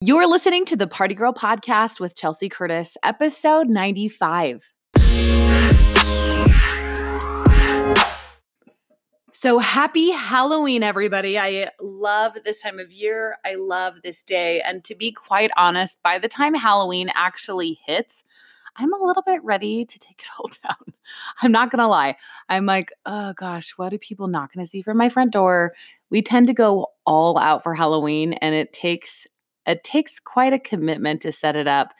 You're listening to the Party Girl Podcast with Chelsea Curtis, episode 95. So happy Halloween, everybody. I love this time of year. I love this day. And to be quite honest, by the time Halloween actually hits, I'm a little bit ready to take it all down. I'm not going to lie. I'm like, oh gosh, what are people not going to see from my front door? We tend to go all out for Halloween and it takes it takes quite a commitment to set it up.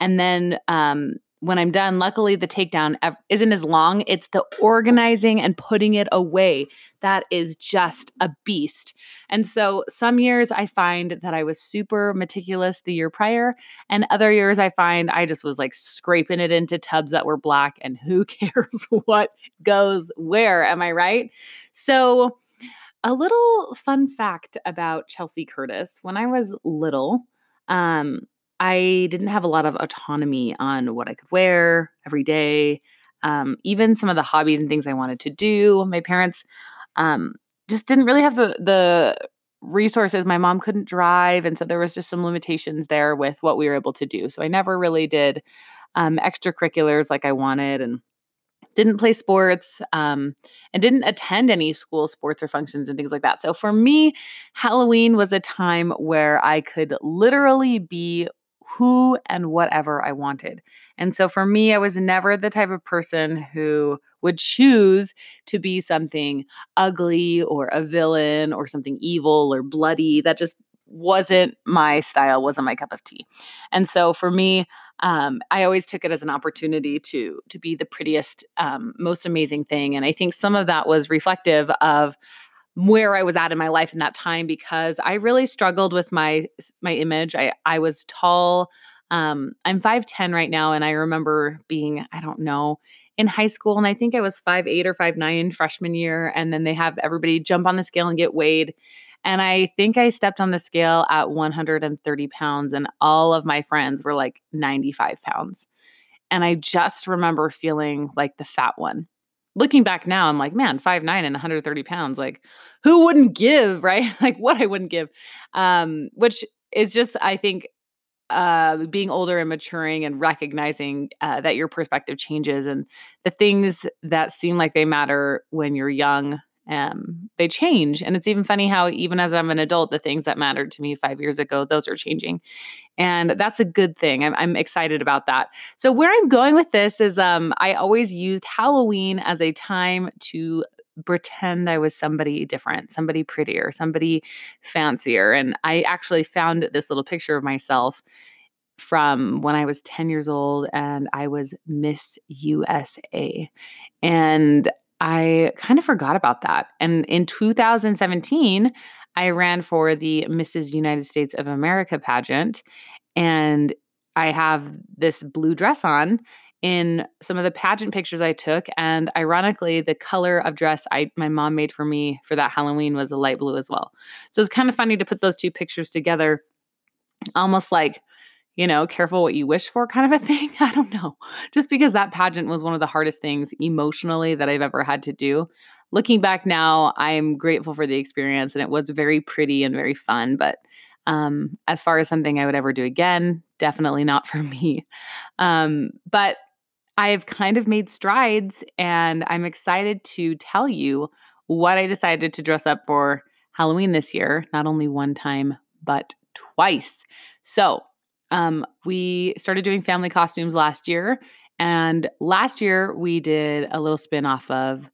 And then um, when I'm done, luckily the takedown isn't as long. It's the organizing and putting it away that is just a beast. And so some years I find that I was super meticulous the year prior, and other years I find I just was like scraping it into tubs that were black, and who cares what goes where? Am I right? So, a little fun fact about Chelsea Curtis when I was little, um, I didn't have a lot of autonomy on what I could wear every day. Um, even some of the hobbies and things I wanted to do. My parents um, just didn't really have the the resources. My mom couldn't drive, and so there was just some limitations there with what we were able to do. So I never really did um, extracurriculars like I wanted, and didn't play sports um, and didn't attend any school sports or functions and things like that. So for me, Halloween was a time where I could literally be who and whatever I wanted. And so for me, I was never the type of person who would choose to be something ugly or a villain or something evil or bloody. That just wasn't my style, wasn't my cup of tea. And so for me, um, I always took it as an opportunity to to be the prettiest, um, most amazing thing. And I think some of that was reflective of where I was at in my life in that time because I really struggled with my my image. I I was tall. Um, I'm 5'10 right now, and I remember being, I don't know, in high school, and I think I was five eight or five nine freshman year, and then they have everybody jump on the scale and get weighed. And I think I stepped on the scale at 130 pounds, and all of my friends were like 95 pounds. And I just remember feeling like the fat one looking back now, I'm like, man, five nine and 130 pounds. Like, who wouldn't give, right? like, what I wouldn't give. Um, which is just, I think, uh, being older and maturing and recognizing uh, that your perspective changes and the things that seem like they matter when you're young um, they change. And it's even funny how, even as I'm an adult, the things that mattered to me five years ago, those are changing. And that's a good thing. I'm, I'm excited about that. So, where I'm going with this is um, I always used Halloween as a time to pretend I was somebody different, somebody prettier, somebody fancier. And I actually found this little picture of myself from when I was 10 years old and I was Miss USA. And I kind of forgot about that. And in 2017, I ran for the Mrs. United States of America pageant. And I have this blue dress on in some of the pageant pictures I took. And ironically, the color of dress I my mom made for me for that Halloween was a light blue as well. So it's kind of funny to put those two pictures together, almost like you know, careful what you wish for kind of a thing. I don't know. Just because that pageant was one of the hardest things emotionally that I've ever had to do. Looking back now, I'm grateful for the experience and it was very pretty and very fun. But um, as far as something I would ever do again, definitely not for me. Um, but I've kind of made strides and I'm excited to tell you what I decided to dress up for Halloween this year, not only one time, but twice. So, um, we started doing family costumes last year. And last year we did a little spin off of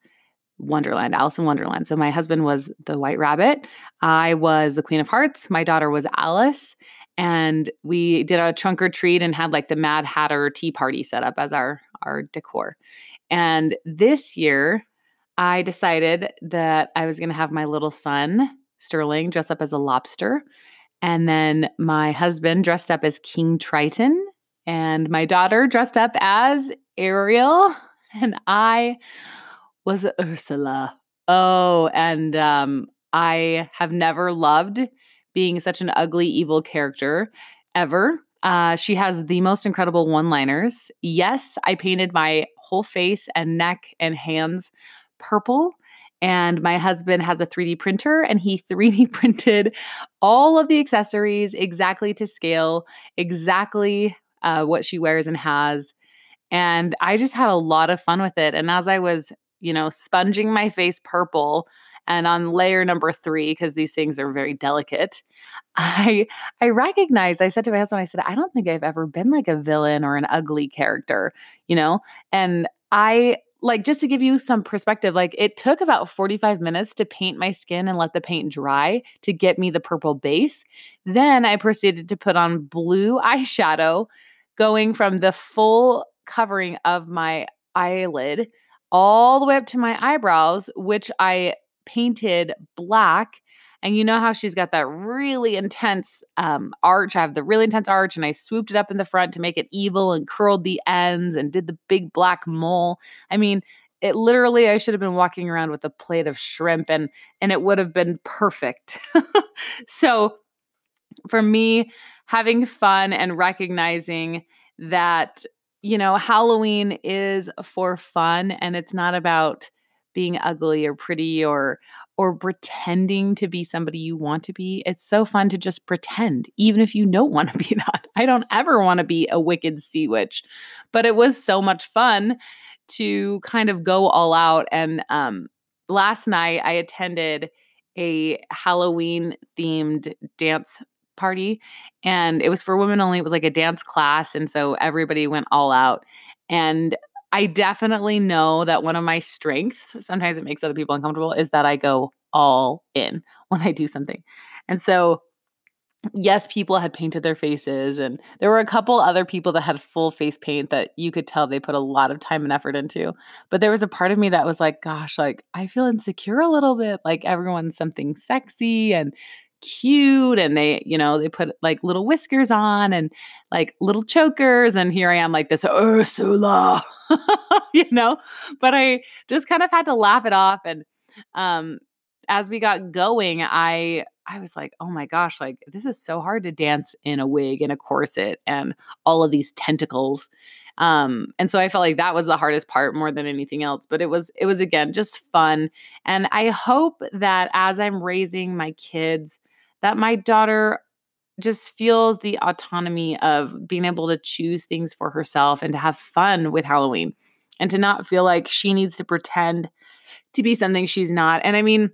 Wonderland, Alice in Wonderland. So my husband was the White Rabbit. I was the Queen of Hearts. My daughter was Alice. And we did a trunk or treat and had like the Mad Hatter tea party set up as our, our decor. And this year, I decided that I was going to have my little son, Sterling, dress up as a lobster. And then my husband dressed up as King Triton, and my daughter dressed up as Ariel, and I was Ursula. Oh, and um, I have never loved being such an ugly, evil character ever. Uh, she has the most incredible one liners. Yes, I painted my whole face and neck and hands purple And my husband has a 3D printer and he 3D printed all of the accessories exactly to scale, exactly uh, what she wears and has. And I just had a lot of fun with it. And as I was, you know, sponging my face purple and on layer number three, because these things are very delicate, I I recognized, I said to my husband, I said, I don't think I've ever been like a villain or an ugly character, you know? And I like just to give you some perspective, like it took about 45 minutes to paint my skin and let the paint dry to get me the purple base. Then I proceeded to put on blue eyeshadow, going from the full covering of my eyelid all the way up to my eyebrows, which I painted black and you know how she's got that really intense um, arch. I have the really intense arch, and I swooped it up in the front to make it evil and curled the ends and did the big black mole. I mean, it literally I should have been walking around with a plate of shrimp and and it would have been perfect. so for me, having fun and recognizing that you know, Halloween is for fun and it's not about being ugly or pretty or or pretending to be somebody you want to be. It's so fun to just pretend, even if you don't want to be that. I don't ever want to be a wicked sea witch, but it was so much fun to kind of go all out. And um, last night I attended a Halloween themed dance party and it was for women only. It was like a dance class. And so everybody went all out. And I definitely know that one of my strengths, sometimes it makes other people uncomfortable, is that I go all in when I do something. And so, yes, people had painted their faces, and there were a couple other people that had full face paint that you could tell they put a lot of time and effort into. But there was a part of me that was like, gosh, like I feel insecure a little bit. Like everyone's something sexy and cute and they you know they put like little whiskers on and like little chokers and here i am like this oh, ursula you know? But i just kind of had to laugh it off and um as we got going i i was like oh my gosh like this is so hard to dance in a wig and a corset and all of these tentacles. Um and so i felt like that was the hardest part more than anything else but it was it was again just fun and i hope that as i'm raising my kids that my daughter just feels the autonomy of being able to choose things for herself and to have fun with Halloween and to not feel like she needs to pretend to be something she's not. And I mean,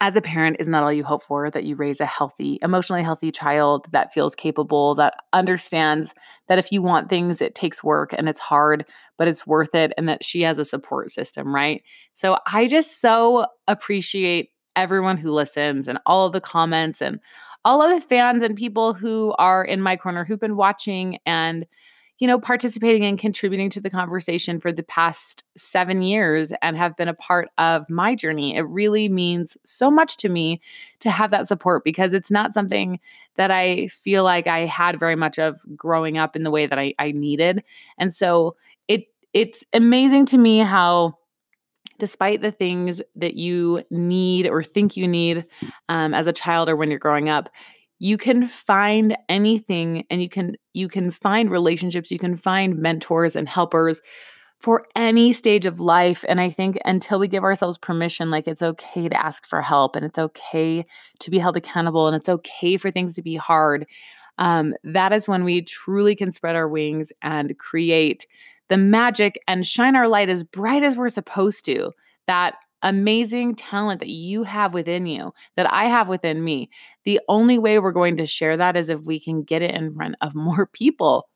as a parent, isn't that all you hope for? That you raise a healthy, emotionally healthy child that feels capable, that understands that if you want things, it takes work and it's hard, but it's worth it, and that she has a support system, right? So I just so appreciate everyone who listens and all of the comments and all of the fans and people who are in my corner who've been watching and you know participating and contributing to the conversation for the past 7 years and have been a part of my journey it really means so much to me to have that support because it's not something that I feel like I had very much of growing up in the way that I, I needed. And so it it's amazing to me how despite the things that you need or think you need um, as a child or when you're growing up you can find anything and you can you can find relationships you can find mentors and helpers for any stage of life. And i think until we give ourselves permission like it's okay to ask for help and it's okay to be held accountable and it's okay for things to be hard um, that is when we truly can spread our wings and create the magic and shine our light as bright as we're supposed to. That amazing talent that you have within you, that I have within me. The only way we're going to share that is if we can get it in front of more people.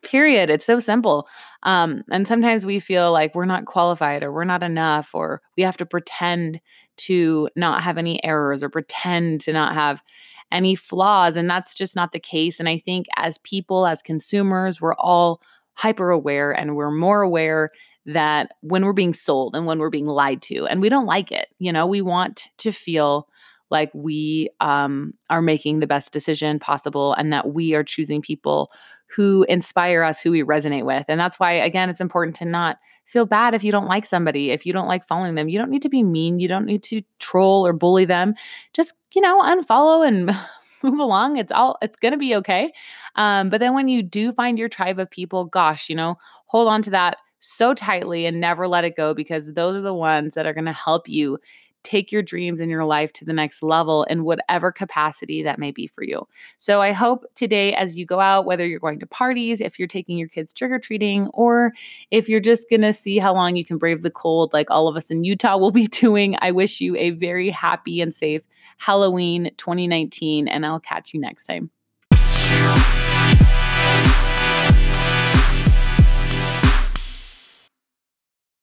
Period. It's so simple. Um, and sometimes we feel like we're not qualified or we're not enough, or we have to pretend to not have any errors or pretend to not have any flaws. And that's just not the case. And I think as people, as consumers, we're all hyper aware and we're more aware that when we're being sold and when we're being lied to and we don't like it you know we want to feel like we um, are making the best decision possible and that we are choosing people who inspire us who we resonate with and that's why again it's important to not feel bad if you don't like somebody if you don't like following them you don't need to be mean you don't need to troll or bully them just you know unfollow and move along. It's all it's to be okay. Um, but then when you do find your tribe of people, gosh, you know, hold on to that so tightly and never let it go because those are the ones that are to help you take your dreams in your life to the next level in whatever capacity that may be for you. So I hope today, as you go out, whether you're going to parties, if you're taking your kids trick or treating, or if you're just going to see how long you can brave the cold, like all of us in Utah will be doing, I wish you a very happy and safe Halloween 2019, and I'll catch you next time.